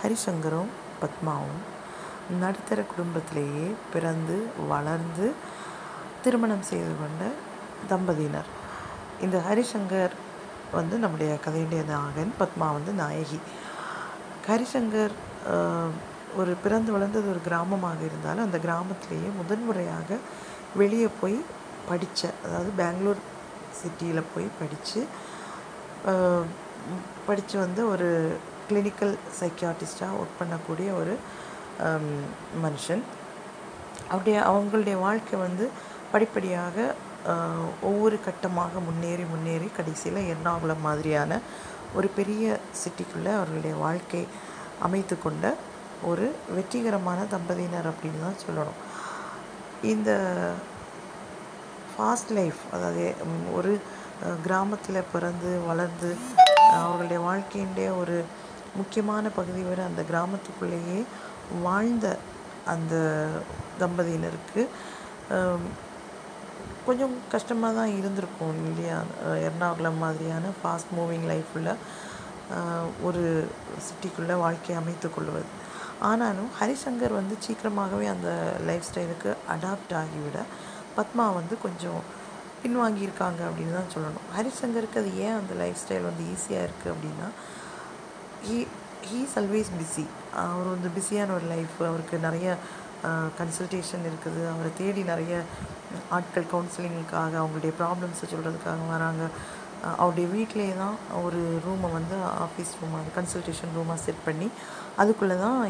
ஹரிசங்கரும் பத்மாவும் நடுத்தர குடும்பத்திலேயே பிறந்து வளர்ந்து திருமணம் செய்து கொண்ட தம்பதியினர். இந்த ஹரிசங்கர் வந்து நம்முடைய கதையுடைய நாகன் பத்மா வந்து நாயகி. ஹரிசங்கர் ஒரு பிறந்து வளர்ந்தது ஒரு கிராமமாக இருந்தாலும் அந்த கிராமத்திலேயே முதன்முறையாக வெளியே போய் படித்த அதாவது பெங்களூர் சிட்டியில் போய் படித்து படித்து வந்து ஒரு கிளினிக்கல் சைக்கியாட்டிஸ்டாக ஒர்க் பண்ணக்கூடிய ஒரு um, மனுஷன். அவருடைய அவங்களுடைய வாழ்க்கை வந்து படிப்படியாக ஒவ்வொரு கட்டமாக முன்னேறி முன்னேறி கடைசியில் எர்ணாகுளம் மாதிரியான ஒரு பெரிய சிட்டிக்குள்ளே அவர்களுடைய வாழ்க்கை அமைத்து கொண்ட ஒரு வெற்றிகரமான தம்பதியினர் அப்படின்னு தான் சொல்லணும். இந்த ஃபாஸ்ட் லைஃப் அதாவது ஒரு கிராமத்தில் பிறந்து வளர்ந்து அவர்களுடைய வாழ்க்கையினுடைய ஒரு முக்கியமான பகுதி வரை அந்த கிராமத்துக்குள்ளேயே வாழ்ந்த அந்த தம்பதியினருக்கு கொஞ்சம் கஷ்டமாக தான் இருந்திருக்கும் இல்லையா? எர்ணாகுளம் மாதிரியான ஃபாஸ்ட் மூவிங் லைஃப்பில் ஒரு சிட்டிக்குள்ளே வாழ்க்கையை அமைத்து கொள்வது. ஆனாலும் ஹரிசங்கர் வந்து சீக்கிரமாகவே அந்த லைஃப் ஸ்டைலுக்கு அடாப்ட் ஆகிவிட பத்மா வந்து கொஞ்சம் பின்வாங்கியிருக்காங்க அப்படின்னு தான் சொல்லணும். ஹரிசங்கருக்கு அது ஏன் அந்த லைஃப் ஸ்டைல் வந்து ஈஸியாக இருக்குது அப்படின்னா ஹீ ஹீஸ் ஆல்வேஸ் பிஸி அவர் வந்து பிஸியான ஒரு லைஃப் அவருக்கு நிறைய கன்சல்டேஷன் இருக்குது. அவரை தேடி நிறைய ஆட்கள் கவுன்சிலிங்குக்காக அவங்களுடைய ப்ராப்ளம்ஸை சொல்கிறதுக்காக வராங்க. அவருடைய வீட்டிலேயே தான் ஒரு ரூமை வந்து ஆஃபீஸ் ரூம் அது கன்சல்டேஷன் ரூமாக செட் பண்ணி அதுக்குள்ளே தான்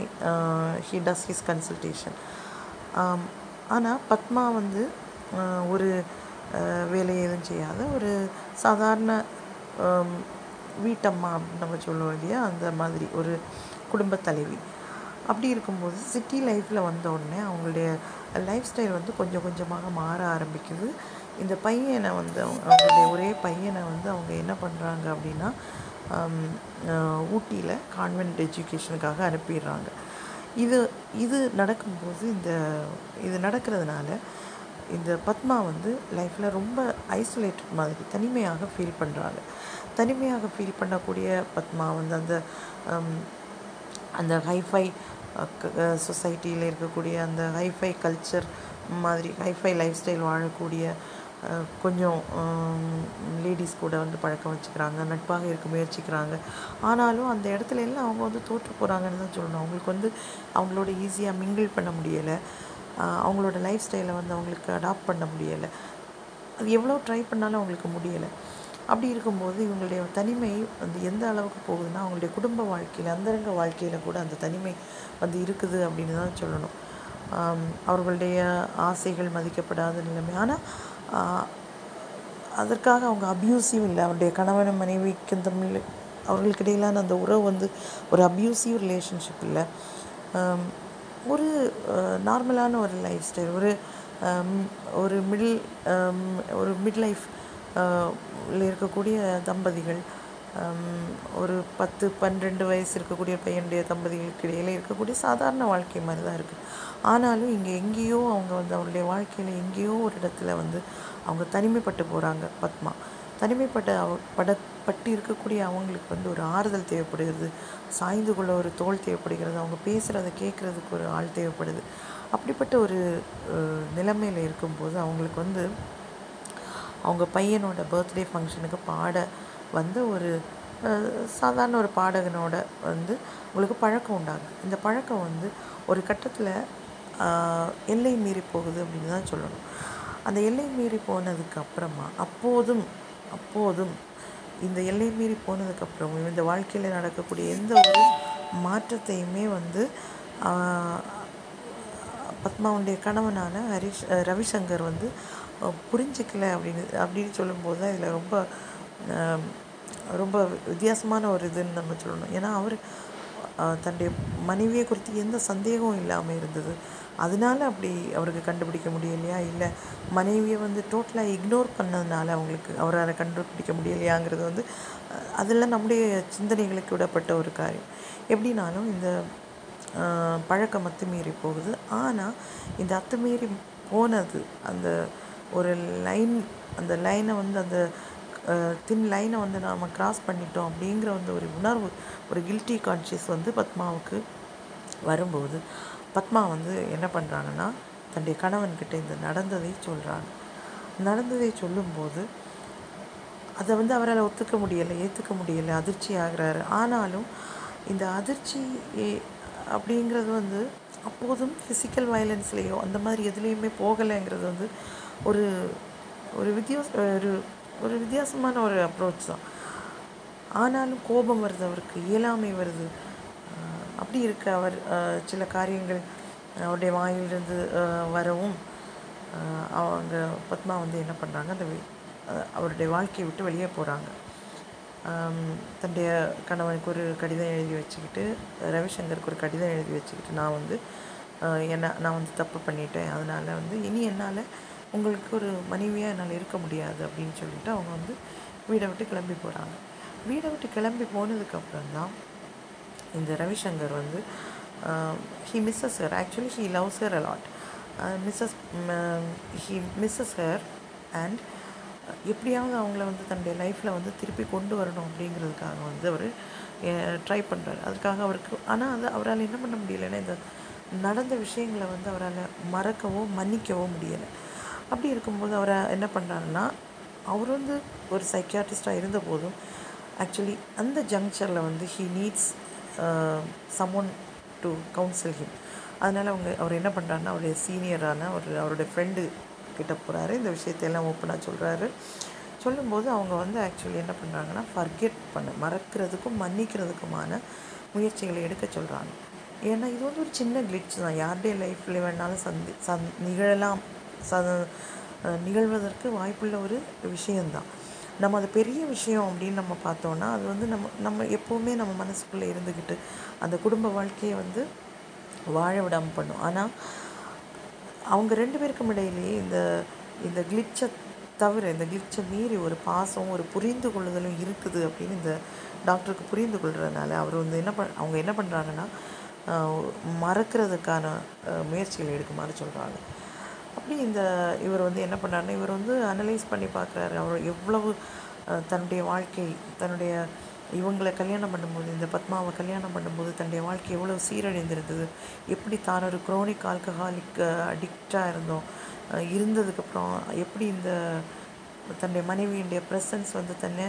ஹி டஸ் ஹிஸ் கன்சல்டேஷன் ஆனால் பத்மா வந்து ஒரு வேலையை எதுவும் செய்யாத ஒரு சாதாரண வீட்டம்மா அப்படின்னு நம்ம சொல்லுவோம் இல்லையா? அந்த மாதிரி ஒரு குடும்பத் தலைவி. அப்படி இருக்கும்போது சிட்டி லைஃப்பில் வந்த உடனே அவங்களுடைய லைஃப் ஸ்டைல் வந்து கொஞ்சம் கொஞ்சமாக மாற ஆரம்பிக்குது. இந்த பையனை வந்து அவங்க- அவங்களுடைய ஒரே பையனை வந்து அவங்க என்ன பண்ணுறாங்க அப்படின்னா ஊட்டியில் கான்வென்ட் எஜுகேஷனுக்காக அனுப்பிடுறாங்க. இது இது நடக்கும்போது இந்த இது நடக்கிறதுனால இந்த பத்மா வந்து லைஃப்பில் ரொம்ப ஐசோலேட்டட் மாதிரி தனிமையாக ஃபீல் பண்ணுறாங்க தனிமையாக ஃபீல் பண்ணக்கூடிய பத்மா வந்து அந்த அந்த ஹைஃபை சொசைட்டியில் இருக்கக்கூடிய அந்த ஹைஃபை கல்ச்சர் மாதிரி ஹைஃபை லைஃப் ஸ்டைல் வாழக்கூடிய கொஞ்சம் லேடிஸ் கூட வந்து பழக்கம் வச்சுக்கிறாங்க நட்பாக இருக்க முயற்சிக்கிறாங்க. ஆனாலும் அந்த இடத்துல எல்லாம் அவங்க வந்து தோற்று போகிறாங்கன்னு தான் சொல்லணும். அவங்களுக்கு வந்து அவங்களோட ஈஸியாக மிங்கிள் பண்ண முடியலை. அவங்களோட லைஃப் ஸ்டைலை வந்து அவங்களுக்கு அடாப்ட் பண்ண முடியலை. அது எவ்வளோ ட்ரை பண்ணாலும் அவங்களுக்கு முடியலை. அப்படி இருக்கும்போது இவங்களுடைய தனிமை வந்து எந்த அளவுக்கு போகுதுன்னா அவங்களுடைய குடும்ப வாழ்க்கையில் அந்தரங்க வாழ்க்கையில் கூட அந்த தனிமை வந்து இருக்குது அப்படின்னு தான் சொல்லணும். அவர்களுடைய ஆசைகள் மதிக்கப்படாத நிலைமை. ஆனால் அதற்காக அவங்க அப்யூசிவ் இல்லை. அவருடைய கணவன் மனைவிக்கு தமிழ் அவர்களுக்கு இடையிலான அந்த உறவு வந்து ஒரு அப்யூசிவ் ரிலேஷன்ஷிப் இல்லை. ஒரு நார்மலான ஒரு லைஃப் ஸ்டைல் ஒரு ஒரு மிடில் ஒரு மிட் லைஃப் இருக்கக்கூடிய தம்பதிகள் ஒரு பத்து பன்னிரெண்டு வயசு இருக்கக்கூடிய பையனுடைய தம்பதிகளுக்கு இடையில இருக்கக்கூடிய சாதாரண வாழ்க்கை மாதிரி தான் இருக்குது ஆனாலும் இங்கே எங்கேயோ அவங்க வந்து அவருடைய வாழ்க்கையில் எங்கேயோ ஒரு இடத்துல வந்து அவங்க தனிமைப்பட்டு போகிறாங்க பத்மா. தனிமைப்பட்ட அவ பட பட்டு இருக்கக்கூடிய அவங்களுக்கு வந்து ஒரு ஆறுதல் தேவைப்படுகிறது. சாய்ந்து கொள்ள ஒரு தோல் தேவைப்படுகிறது. அவங்க பேசுகிறத கேட்குறதுக்கு ஒரு ஆள் தேவைப்படுது. அப்படிப்பட்ட ஒரு நிலைமையில் இருக்கும்போது அவங்களுக்கு வந்து அவங்க பையனோட பர்த்டே ஃபங்க்ஷனுக்கு பாட வந்த ஒரு சாதாரண ஒரு பாடகனோட வந்து உங்களுக்கு பழக்கம் உண்டாகும் இந்த பழக்கம் வந்து ஒரு கட்டத்தில் எல்லை மீறி போகுது அப்படின்னு தான் சொல்லணும். அந்த எல்லை மீறி போனதுக்கு அப்புறமா அப்போதும் அப்போதும் இந்த எல்லை மீறி போனதுக்கப்புறம் இந்த வாழ்க்கையில் நடக்கக்கூடிய எந்த ஒரு மாற்றத்தையுமே வந்து பத்மாவுடைய கணவனான ஹரிஷ் ரவிசங்கர் வந்து புரிஞ்சிக்கல அப்படின்னு அப்படின்னு சொல்லும்போது தான் இதில் ரொம்ப ரொம்ப வித்தியாசமான ஒரு இதுன்னு நம்ம சொல்லணும். ஏன்னா அவர் தன்னுடைய மனைவியை குறித்து எந்த சந்தேகமும் இல்லாமல் இருந்தது. அதனால அப்படி அவருக்கு கண்டுபிடிக்க முடியலையா இல்லை மனைவியை வந்து டோட்டலாக இக்னோர் பண்ணதுனால அவங்களுக்கு அவரால் கண்டுபிடிக்க முடியலையாங்கிறது வந்து அதெல்லாம் நம்முடைய சிந்தனைகளுக்கு விடப்பட்ட ஒரு காரியம். எப்படினாலும் இந்த பழக்கம் அத்துமீறி போகுது. ஆனால் இந்த அத்துமீறி போனது அந்த ஒரு லைன் அந்த லைனை வந்து அந்த தின் லைனை வந்து நாம் கிராஸ் பண்ணிட்டோம் அப்படிங்கிற வந்து ஒரு உணர்வு ஒரு கில்ட்டி கான்ஷியஸ் வந்து பத்மாவுக்கு வரும்போது பத்மா வந்து என்ன பண்ணுறாங்கன்னா தன்னுடைய கணவன்கிட்ட இந்த நடந்ததை சொல்கிறாங்க நடந்ததை சொல்லும்போது அதை வந்து அவரால் ஒத்துக்க முடியலை ஏற்றுக்க முடியலை அதிர்ச்சி ஆகிறாரு. ஆனாலும் இந்த அதிர்ச்சி அப்படிங்கிறது வந்து அப்போதும் ஃபிசிக்கல் வயலன்ஸ்லேயோ அந்த மாதிரி எதுலேயுமே போகலைங்கிறது வந்து ஒரு ஒரு வித்தியாச ஒரு ஒரு வித்தியாசமான ஒரு அப்ரோச் தான். ஆனாலும் கோபம் வருது அவருக்கு இயலாமை வருது. அப்படி இருக்க அவர் சில காரியங்கள் அவருடைய வாயிலிருந்து வரவும் அவங்க பத்மா வந்து என்ன பண்ணுறாங்க அந்த அவருடைய வாழ்க்கையை விட்டு வெளியே போகிறாங்க தன்னுடைய கணவனுக்கு ஒரு கடிதம் எழுதி வச்சுக்கிட்டு ரவிசங்கருக்கு ஒரு கடிதம் எழுதி வச்சுக்கிட்டு நான் வந்து என்ன நான் வந்து தப்பு பண்ணிட்டேன். அதனால் வந்து இனி என்னால் உங்களுக்கு ஒரு மனைவியாக என்னால் இருக்க முடியாது அப்படின்னு சொல்லிட்டு அவங்க வந்து வீடை விட்டு கிளம்பி போகிறாங்க வீடை விட்டு கிளம்பி போனதுக்கப்புறம் தான் இந்த ரவிசங்கர் வந்து he misses her actually he loves her a lot misses he misses her and எப்படியாவது அவங்கள வந்து தன்னுடைய லைஃப்பில் வந்து திருப்பி கொண்டு வரணும் அப்படிங்கிறதுக்காக வந்து அவர் ட்ரை பண்ணுறாரு அதுக்காக அவருக்கு ஆனால் அது அவரால் என்ன பண்ண முடியலைன்னா இந்த நடந்த விஷயங்களை வந்து அவரால் மறக்கவோ மன்னிக்கவோ முடியலை. அப்படி இருக்கும்போது அவரை என்ன பண்ணுறாருன்னா அவர் வந்து ஒரு சைக்கியாட்ரிஸ்டாக இருந்த போதும் ஆக்சுவலி அந்த ஜங்ஷனில் வந்து he needs someone to counsel him அதனால் அவங்க அவர் என்ன பண்ணுறாருன்னா அவருடைய சீனியரான ஒரு அவருடைய ஃப்ரெண்டு கிட்ட போகிறாரு இந்த விஷயத்தையெல்லாம் ஓப்பனாக சொல்கிறாரு சொல்லும்போது அவங்க வந்து ஆக்சுவலி என்ன பண்ணுறாங்கன்னா ஃபர்கெட் பண்ண மறக்கிறதுக்கும் மன்னிக்கிறதுக்குமான முயற்சிகளை எடுக்க சொல்கிறாங்க ஏன்னா இது வந்து ஒரு சின்ன கிளிட்ச் தான். யாருடைய லைஃப்பில் வேணாலும் சந்தி சந் நிகழலாம். ச நிகழ்வதற்கு வாய்ப்புள்ள ஒரு விஷயந்தான் நம்ம அது பெரிய விஷயம் அப்படின்னு நம்ம பார்த்தோன்னா அது வந்து நம்ம நம்ம எப்போவுமே நம்ம மனசுக்குள்ளே இருந்துக்கிட்டு அந்த குடும்ப வாழ்க்கையை வந்து வாழ விடாமல் பண்ணும். ஆனால் அவங்க ரெண்டு பேருக்கும் இடையிலேயே இந்த இந்த கிளிச்சை தவிர இந்த கிளிச்சை மீறி ஒரு பாசம் ஒரு புரிந்து கொள்ளுதலும் இருக்குது அப்படின்னு இந்த டாக்டருக்கு புரிந்து கொள்கிறதுனால அவர் வந்து என்ன பண் அவங்க என்ன பண்ணுறாங்கன்னா மறக்கிறதுக்கான முயற்சிகள் எடுக்குமாறு சொல்கிறாங்க அப்படி இந்த இவர் வந்து என்ன பண்ணாருன்னா இவர் வந்து அனலைஸ் பண்ணி பார்க்குறாரு. அவர் எவ்வளவு தன்னுடைய வாழ்க்கை தன்னுடைய இவங்களை கல்யாணம் பண்ணும்போது இந்த பத்மாவை கல்யாணம் பண்ணும்போது தன்னுடைய வாழ்க்கை எவ்வளோ சீரழிந்திருந்தது எப்படி தான் ஒரு குரோனிக் ஆல்கஹாலிக் அடிக்டாக இருந்தோம்? இருந்ததுக்கப்புறம் எப்படி இந்த தன்னுடைய மனைவியுடைய ப்ரெசன்ஸ் வந்து தன்னை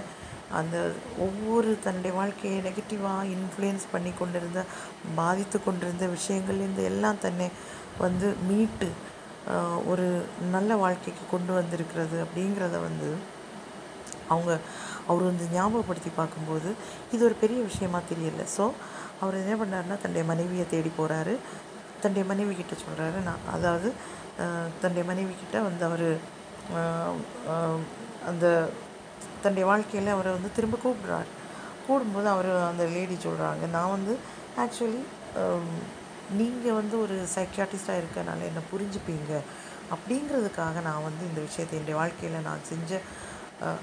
அந்த ஒவ்வொரு தன்னுடைய வாழ்க்கையை நெகட்டிவாக இன்ஃப்ளூயன்ஸ் பண்ணி கொண்டிருந்த பாதித்து கொண்டிருந்த விஷயங்கள்லேருந்து எல்லாம் தன்னை வந்து மீட்டு ஒரு நல்ல வாழ்க்கைக்கு கொண்டு வந்திருக்கிறது அப்படிங்கிறத வந்து அவங்க அவர் வந்து ஞாபகப்படுத்தி பார்க்கும்போது இது ஒரு பெரிய விஷயமா தெரியல. ஸோ அவர் என்ன பண்ணாருன்னா தன்னுடைய மனைவியை தேடி போகிறாரு தன்னுடைய மனைவி கிட்ட சொல்கிறாரு நான் அதாவது தன்னுடைய மனைவி கிட்ட வந்து அவர் அந்த தன்னுடைய வாழ்க்கையில் அவரை வந்து திரும்ப கூப்பிடுறார். கூடும்போது அவர் அந்த லேடி சொல்கிறாங்க நான் வந்து ஆக்சுவலி நீங்கள் வந்து ஒரு சைக்கியாட்டிஸ்டாக இருக்கனால என்னை புரிஞ்சுப்பீங்க? அப்படிங்கிறதுக்காக நான் வந்து இந்த விஷயத்தை என்னுடைய வாழ்க்கையில் நான் செஞ்ச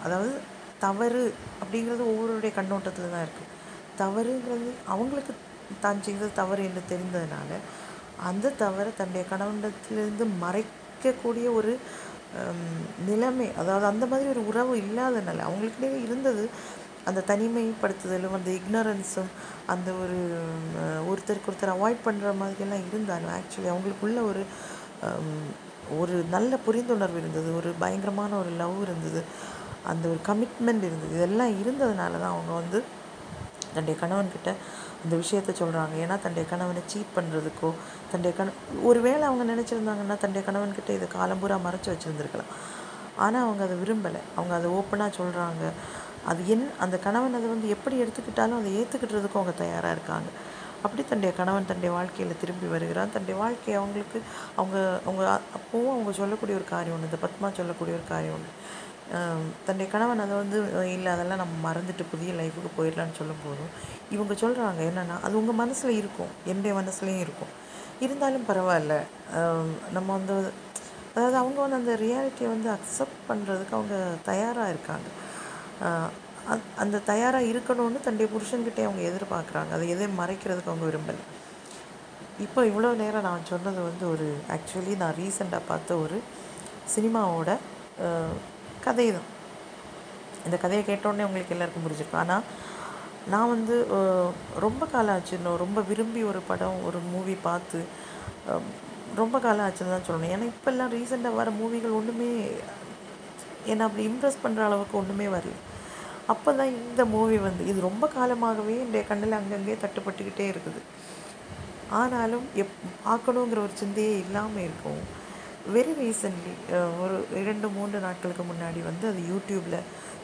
அதாவது தவறு அப்படிங்கிறது ஒவ்வொருடைய கண்ணோட்டத்தில் தான் இருக்குது தவறுங்கிறது அவங்களுக்கு தான் செய்தது தவறு என்று தெரிந்ததுனால அந்த தவறை தன்னுடைய கணவனிடத்திலிருந்து மறைக்கக்கூடிய ஒரு நிலைமை அதாவது அந்த மாதிரி ஒரு உறவு இல்லாதனால அவங்களுக்கிட்டே இருந்தது அந்த தனிமைப்படுத்துதலும் அந்த இக்னரன்ஸும் அந்த ஒரு ஒருத்தருக்கு ஒருத்தர் அவாய்ட் பண்ணுற மாதிரியெல்லாம் இருந்தாலும் ஆக்சுவலி அவங்களுக்குள்ள ஒரு ஒரு நல்ல புரிந்துணர்வு இருந்தது ஒரு பயங்கரமான ஒரு லவ் இருந்தது அந்த ஒரு கமிட்மெண்ட் இருந்தது. இதெல்லாம் இருந்ததுனால தான் அவங்க வந்து தன்னுடைய கணவன்கிட்ட அந்த விஷயத்த சொல்கிறாங்க ஏன்னா தன்னுடைய கணவனை சீட் பண்ணுறதுக்கோ தன்னுடைய கண ஒருவேளை அவங்க நினச்சிருந்தாங்கன்னா தன்னுடைய கணவன்கிட்ட இதை காலம்பூரா மறைச்சி வச்சுருந்துருக்கலாம். ஆனால் அவங்க அதை விரும்பலை. அவங்க அதை ஓப்பனாக சொல்கிறாங்க அது என் அந்த கணவன் அதை வந்து எப்படி எடுத்துக்கிட்டாலும் அதை ஏற்றுக்கிட்டுறதுக்கும் அவங்க தயாராக இருக்காங்க. அப்படி தன்னுடைய கணவன் தன்னுடைய வாழ்க்கையில் திரும்பி வருகிறான் தன்னுடைய வாழ்க்கை அவங்களுக்கு அவங்க அவங்க அப்போவும் அவங்க சொல்லக்கூடிய ஒரு காரியம் ஒன்று இந்த பத்மா சொல்லக்கூடிய ஒரு காரியம் ஒன்று தன்னுடைய கணவன் அதை வந்து இல்லை அதெல்லாம் நம்ம மறந்துட்டு புதிய லைஃபுக்கு போயிடலான்னு சொல்லும் போதும் இவங்க சொல்கிறாங்க என்னென்னா அது உங்கள் மனசில் இருக்கும் என்னுடைய மனசுலையும் இருக்கும். இருந்தாலும் பரவாயில்ல. நம்ம வந்து அதாவது அவங்க வந்து அந்த ரியாலிட்டியை வந்து அக்செப்ட் பண்ணுறதுக்கு அவங்க தயாராக இருக்காங்க. அந்த தயாராக இருக்கணும்னு தன்னுடைய புருஷன்கிட்டே அவங்க எதிர்பார்க்குறாங்க. அதை எதையும் மறைக்கிறதுக்கு அவங்க விரும்பலை. இப்போ இவ்வளோ நேரம் நான் சொன்னது வந்து ஒரு ஆக்சுவலி நான் ரீசெண்டாக பார்த்த ஒரு சினிமாவோட கதை தான் இந்த கதையை கேட்டோடனே உங்களுக்கு எல்லாருக்கும் புரிஞ்சிருக்கும். ஆனால் நான் வந்து ரொம்ப காலம் ஆச்சு இன்னும் ரொம்ப விரும்பி ஒரு படம் ஒரு மூவி பார்த்து ரொம்ப காலம் ஆச்சுன்னு தான் சொல்லணும். ஏன்னா இப்போல்லாம் ரீசெண்டாக வர மூவிகள் ஒன்றுமே என்னை அப்படி இம்ப்ரெஸ் பண்ணுற அளவுக்கு ஒன்றுமே வரல. அப்போ தான் இந்த மூவி வந்து இது ரொம்ப காலமாகவே என்னுடைய கண்ணில் அங்கங்கே தட்டுப்பட்டுக்கிட்டே இருக்குது. ஆனாலும் எப் பார்க்கணுங்கிற ஒரு சிந்தையே இல்லாமல் இருக்கும். வெரி ரீசன்ட்லி ஒரு இரண்டு மூன்று நாட்களுக்கு முன்னாடி வந்து அது யூடியூப்பில்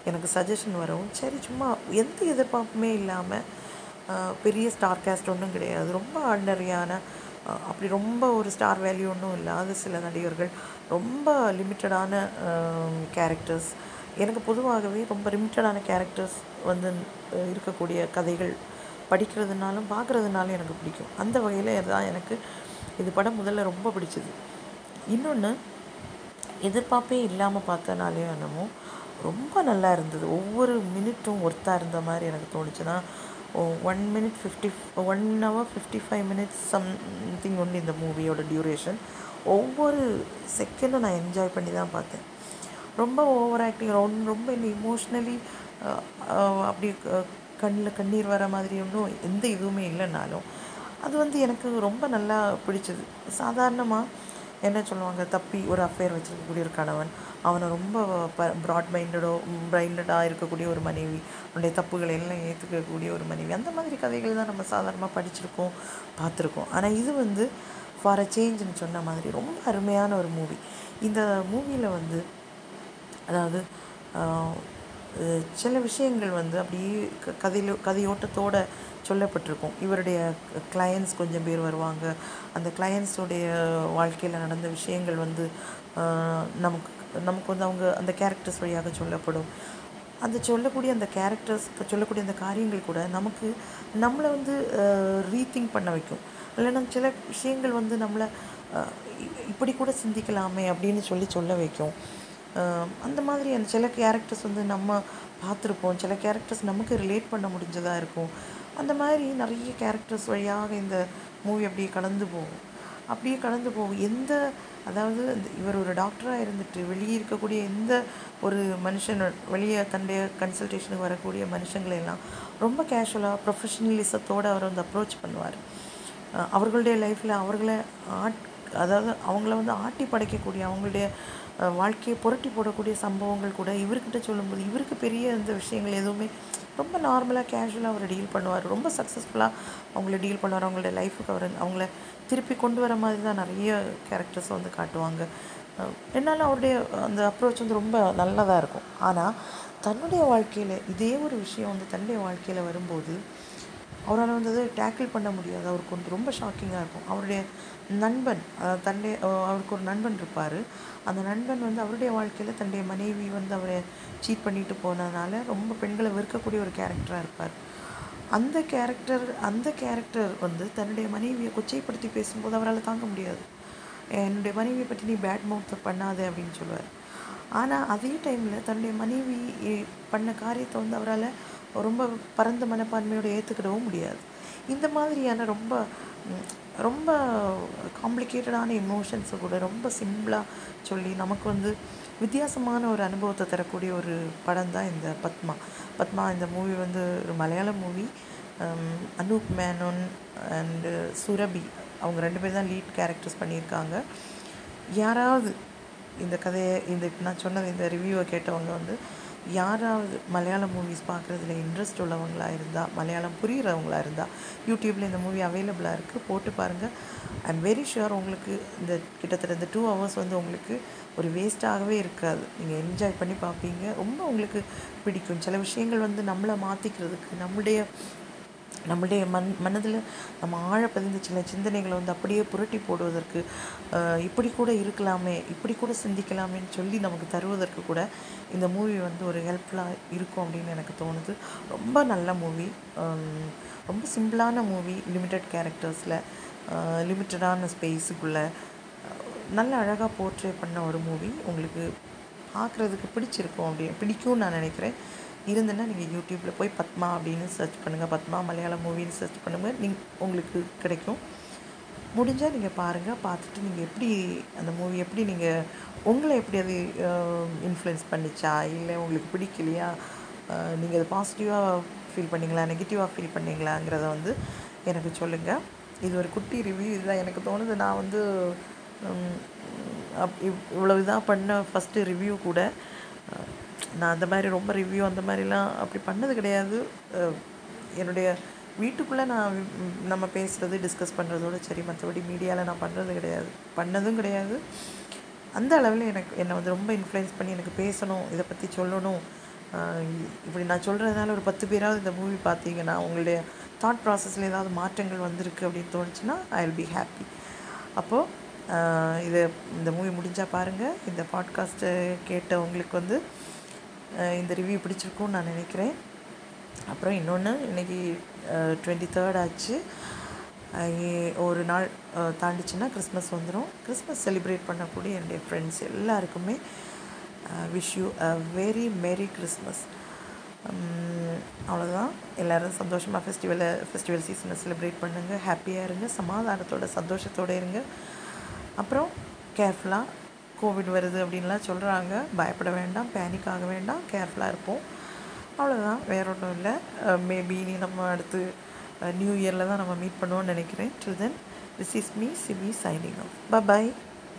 எனக்கு சஜஷன் வரவும் சரி சும்மா எந்த எதிர்பார்ப்புமே இல்லாமல் பெரிய ஸ்டார் கேஸ்ட் ஒன்றும் கிடையாது. ரொம்ப ஆர்டினரியான அப்படி ரொம்ப ஒரு ஸ்டார் வேல்யூ ஒன்றும் இல்லாத சில நடிகர்கள் ரொம்ப லிமிட்டடான கேரக்டர்ஸ் um, எனக்கு பொதுவாகவே ரொம்ப லிமிட்டடான கேரக்டர்ஸ் வந்து இருக்கக்கூடிய கதைகள் படிக்கிறதுனாலும் பார்க்குறதுனாலும் எனக்கு பிடிக்கும். அந்த வகையில் தான் எனக்கு இது படம் முதல்ல ரொம்ப பிடிச்சது. இன்னொன்று எதிர்பார்ப்பே இல்லாமல் பார்த்தனாலே என்னமோ ரொம்ப நல்லா இருந்தது. ஒவ்வொரு மினிட்டும் ஒர்த்தாக இருந்த மாதிரி எனக்கு தோணுச்சுன்னா one minute fifty one hour fifty five minutes something ஒன்று இந்த மூவியோட டியூரேஷன் ஒவ்வொரு செகண்டும் நான் என்ஜாய் பண்ணி தான் பார்த்தேன். ரொம்ப ஓவர் ஆக்டிங் ரொம்ப என்ன இமோஷ்னலி அப்படி கண்ணில் கண்ணீர் வர மாதிரி ஒன்றும் எந்த இதுவுமே இல்லைனாலும் அது வந்து எனக்கு ரொம்ப நல்லா பிடிச்சது. சாதாரணமாக என்ன சொல்லுவாங்க தப்பி ஒரு அஃபேர் வச்சுருக்கக்கூடிய ஒரு கணவன் அவனை ரொம்ப ப ப்ராட் மைண்டடோ பிரைண்டடாக இருக்கக்கூடிய ஒரு மனைவி அவனுடைய தப்புகளை எல்லாம் ஏற்றுக்கக்கூடிய ஒரு மனைவி அந்த மாதிரி கதைகள் தான் நம்ம சாதாரணமாக படிச்சிருக்கோம் பார்த்துருக்கோம். ஆனால் இது வந்து ஃபார் அ சேஞ்சுன்னு சொன்ன மாதிரி ரொம்ப அருமையான ஒரு மூவி இந்த மூவியில் வந்து அதாவது சில விஷயங்கள் வந்து அப்படியே க- கதையில கதையோட்டத்தோட சொல்லப்பட்டிருக்கும். இவருடைய கிளையன்ஸ் கொஞ்சம் பேர் வருவாங்க. அந்த கிளையன்ஸோடைய வாழ்க்கையில் நடந்த விஷயங்கள் வந்து நமக்கு நமக்கு வந்து அவங்க அந்த கேரக்டர்ஸ் வழியாக சொல்லப்படும். அந்த சொல்லக்கூடிய அந்த கேரக்டர்ஸ் சொல்லக்கூடிய அந்த காரியங்கள் கூட நமக்கு நம்மளை வந்து ரீதிங்க் பண்ண வைக்கும். இல்லைன்னா சில விஷயங்கள் வந்து நம்மளை இப்படி கூட சிந்திக்கலாமே அப்படின்னு சொல்லி சொல்ல வைக்கும். அந்த மாதிரி அந்த சில கேரக்டர்ஸ் வந்து நம்ம பார்த்துருப்போம். சில கேரக்டர்ஸ் நமக்கு ரிலேட் பண்ண முடிஞ்சதாக இருக்கும். அந்த மாதிரி நிறைய கேரக்டர்ஸ் வழியாக இந்த மூவி அப்படியே கடந்து போகும். அப்படியே கடந்து போகும். எந்த அதாவது இந்த இவர் ஒரு டாக்டராக இருந்துட்டு வெளியே இருக்கக்கூடிய எந்த ஒரு மனுஷன் வெளியே தன்னுடைய கன்சல்டேஷனுக்கு வரக்கூடிய மனுஷங்களையெல்லாம் ரொம்ப கேஷுவலாக ப்ரொஃபஷனலிசத்தோடு அவர் வந்து அப்ரோச் பண்ணுவார். அவர்களுடைய லைஃப்பில் அவர்களை ஆட் அதாவது அவங்கள வந்து ஆட்டி படைக்கக்கூடிய அவங்களுடைய வாழ்க்கையை புரட்டி போடக்கூடிய சம்பவங்கள் கூட இவர்கிட்ட சொல்லும்போது இவருக்கு பெரிய இந்த விஷயங்கள் எதுவுமே ரொம்ப நார்மலாக கேஷுவலாக அவர் டீல் பண்ணுவார். ரொம்ப சக்ஸஸ்ஃபுல்லாக அவங்கள டீல் பண்ணுவார். அவங்களுடைய லைஃபுக்கு அவர் அவங்கள திருப்பி கொண்டு வர மாதிரி தான் நிறைய கேரக்டர்ஸ் வந்து காட்டுவாங்க. என்னால் என்னாலும் அவருடைய அந்த அப்ரோச் வந்து ரொம்ப நல்லதாக இருக்கும். ஆனால் தன்னுடைய வாழ்க்கையில் இதே ஒரு விஷயம் வந்து தன்னுடைய வாழ்க்கையில் வரும்போது அவரால் வந்து அதை டேக்கிள் பண்ண முடியாது. அவருக்கு வந்து ரொம்ப ஷாக்கிங்காக இருக்கும். அவருடைய நண்பன் தன்னுடைய அவருக்கு ஒரு நண்பன் இருப்பார். அந்த நண்பன் வந்து அவருடைய வாழ்க்கையில் தன்னுடைய மனைவி வந்து அவரை சீட் பண்ணிட்டு போனதுனால ரொம்ப பெண்களை வெறுக்கக்கூடிய ஒரு கேரக்டராக இருப்பார். அந்த கேரக்டர் அந்த கேரக்டர் வந்து தன்னுடைய மனைவியை கொச்சைப்படுத்தி பேசும்போது அவரால் தாங்க முடியாது. என்னுடைய மனைவியை பற்றி நீ பேட் மவுத் பண்ணாத அப்படின்னு சொல்லுவார். ஆனால் அதே டைமில் தன்னுடைய மனைவி பண்ண காரியத்தை வந்து அவரால் ரொம்ப பரந்த மனப்பான்மையோடு ஏற்றுக்கிடவும் முடியாது. இந்த மாதிரியான ரொம்ப ரொம்ப காம்ப்ளிகேட்டடான எமோஷன்ஸை கூட ரொம்ப சிம்பிளாக சொல்லி நமக்கு வந்து வித்தியாசமான ஒரு அனுபவத்தை தரக்கூடிய ஒரு படம் தான் இந்த பத்மா. பத்மா இந்த மூவி வந்து ஒரு மலையாள மூவி அனூப் மேனன் அண்டு சுரபி அவங்க ரெண்டு பேர் தான் லீட் கேரக்டர்ஸ் பண்ணியிருக்காங்க. யாராவது இந்த கதையை இந்த இப்போ நான் சொன்னது இந்த ரிவ்யூவை கேட்டவங்க வந்து யாராவது மலையாள மூவிஸ் பார்க்குறதுல இன்ட்ரெஸ்ட் உள்ளவங்களாக இருந்தால் மலையாளம் புரிகிறவங்களா இருந்தால் யூடியூப்பில் இந்த மூவி அவைலபிளாக இருக்குது போட்டு பாருங்கள் ஐ எம் வெரி ஷுர் உங்களுக்கு இந்த கிட்டத்தட்ட இந்த டூ ஹவர்ஸ் வந்து உங்களுக்கு ஒரு வேஸ்ட்டாகவே இருக்காது. நீங்கள் என்ஜாய் பண்ணி பார்ப்பீங்க. ரொம்ப உங்களுக்கு பிடிக்கும். சில விஷயங்கள் வந்து நம்மளை மாற்றிக்கிறதுக்கு நம்முடைய நம்முடைய மன் மனதில் நம்ம ஆழ பதிந்த சில சிந்தனைகளை வந்து அப்படியே புரட்டி போடுவதற்கு இப்படி கூட இருக்கலாமே இப்படி கூட சிந்திக்கலாமேன்னு சொல்லி நமக்கு தருவதற்கு கூட இந்த மூவி வந்து ஒரு ஹெல்ப்ஃபுல்லாக இருக்கும் அப்படின்னு எனக்கு தோணுது. ரொம்ப நல்ல மூவி. ரொம்ப சிம்பிளான மூவி லிமிட்டட் கேரக்டர்ஸில் லிமிட்டடான ஸ்பேஸுக்குள்ளே நல்ல அழகாக போர்ட்ரே பண்ண ஒரு மூவி. உங்களுக்கு பார்க்குறதுக்கு பிடிச்சிருக்கும் அப்படின்னு பிடிக்கும்னு நான் நினைக்கிறேன். இருந்துன்னா நீங்கள் யூடியூப்பில் போய் பத்மா அப்படின்னு சர்ச் பண்ணுங்கள் பத்மா மலையாளம் மூவின்னு சர்ச் பண்ணுங்கள் நீங் உங்களுக்கு கிடைக்கும். முடிஞ்சால் நீங்கள் பாருங்கள் பார்த்துட்டு நீங்கள் எப்படி அந்த மூவி எப்படி நீங்கள் உங்களை எப்படி அது இன்ஃப்ளூயன்ஸ் பண்ணிச்சா? இல்லை உங்களுக்கு பிடிக்கலையா? நீங்கள் அது பாசிட்டிவாக ஃபீல் பண்ணீங்களா? நெகட்டிவாக ஃபீல் பண்ணீங்களாங்கிறத வந்து எனக்கு சொல்லுங்கள் இது ஒரு குட்டி ரிவ்யூ இதுதான் எனக்கு தோணுது. நான் வந்து அப் இவ் இவ்வளோ இதாக பண்ண ஃபஸ்ட்டு ரிவ்யூ கூட. நான் அந்த மாதிரி ரொம்ப ரிவ்யூ அந்த மாதிரிலாம் அப்படி பண்ணது கிடையாது. என்னுடைய வீட்டுக்குள்ளே நான் நம்ம பேசுகிறது டிஸ்கஸ் பண்ணுறதோட சரி மற்றபடி மீடியாவில் நான் பண்ணுறது கிடையாது. பண்ணதும் கிடையாது. அந்த அளவில் எனக்கு என்னை வந்து ரொம்ப இன்ஃப்ளூயன்ஸ் பண்ணி எனக்கு பேசணும் இதை பற்றி சொல்லணும். இப்படி நான் சொல்கிறதுனால ஒரு பத்து பேராவது இந்த மூவி பார்த்தீங்கன்னா உங்களுடைய தாட் ப்ராசஸில் ஏதாவது மாற்றங்கள் வந்திருக்கு அப்படின்னு தோணுச்சுன்னா ஐ வில் பி ஹாப்பி அப்போது இதை இந்த மூவி முடிஞ்சால் பாருங்கள் இந்த பாட்காஸ்ட்டை கேட்ட உங்களுக்கு வந்து இந்த ரிவ்யூ பிடிச்சிருக்கும்னு நான் நினைக்கிறேன். அப்புறம் இன்னொன்று இன்றைக்கி டுவெண்ட்டி தேர்ட் ஆச்சு. ஒரு நாள் தாண்டிச்சுன்னா கிறிஸ்மஸ் வந்துடும் கிறிஸ்மஸ் செலிப்ரேட் பண்ணக்கூடிய என்னுடைய ஃப்ரெண்ட்ஸ் எல்லாருக்குமே wish you a very merry Christmas அவ்வளோதான் எல்லோரும் சந்தோஷமாக ஃபெஸ்டிவலை ஃபெஸ்டிவல் சீசனை செலிப்ரேட் பண்ணுங்கள் ஹாப்பியாக இருங்க. சமாதானத்தோட சந்தோஷத்தோடு இருங்க. அப்புறம் கேர்ஃபுல்லாக கோவிட் வருது அப்படின்லாம் சொல்கிறாங்க பயப்பட வேண்டாம் பேனிக் ஆக வேண்டாம் கேர்ஃபுல்லாக இருப்போம். அவ்வளோதான் வேற ஒன்றும் இல்லை. மேபி இனி நம்ம அடுத்து நியூ இயரில் தான் நம்ம மீட் பண்ணுவோம்னு நினைக்கிறேன். Till then this is me Simi signing off bye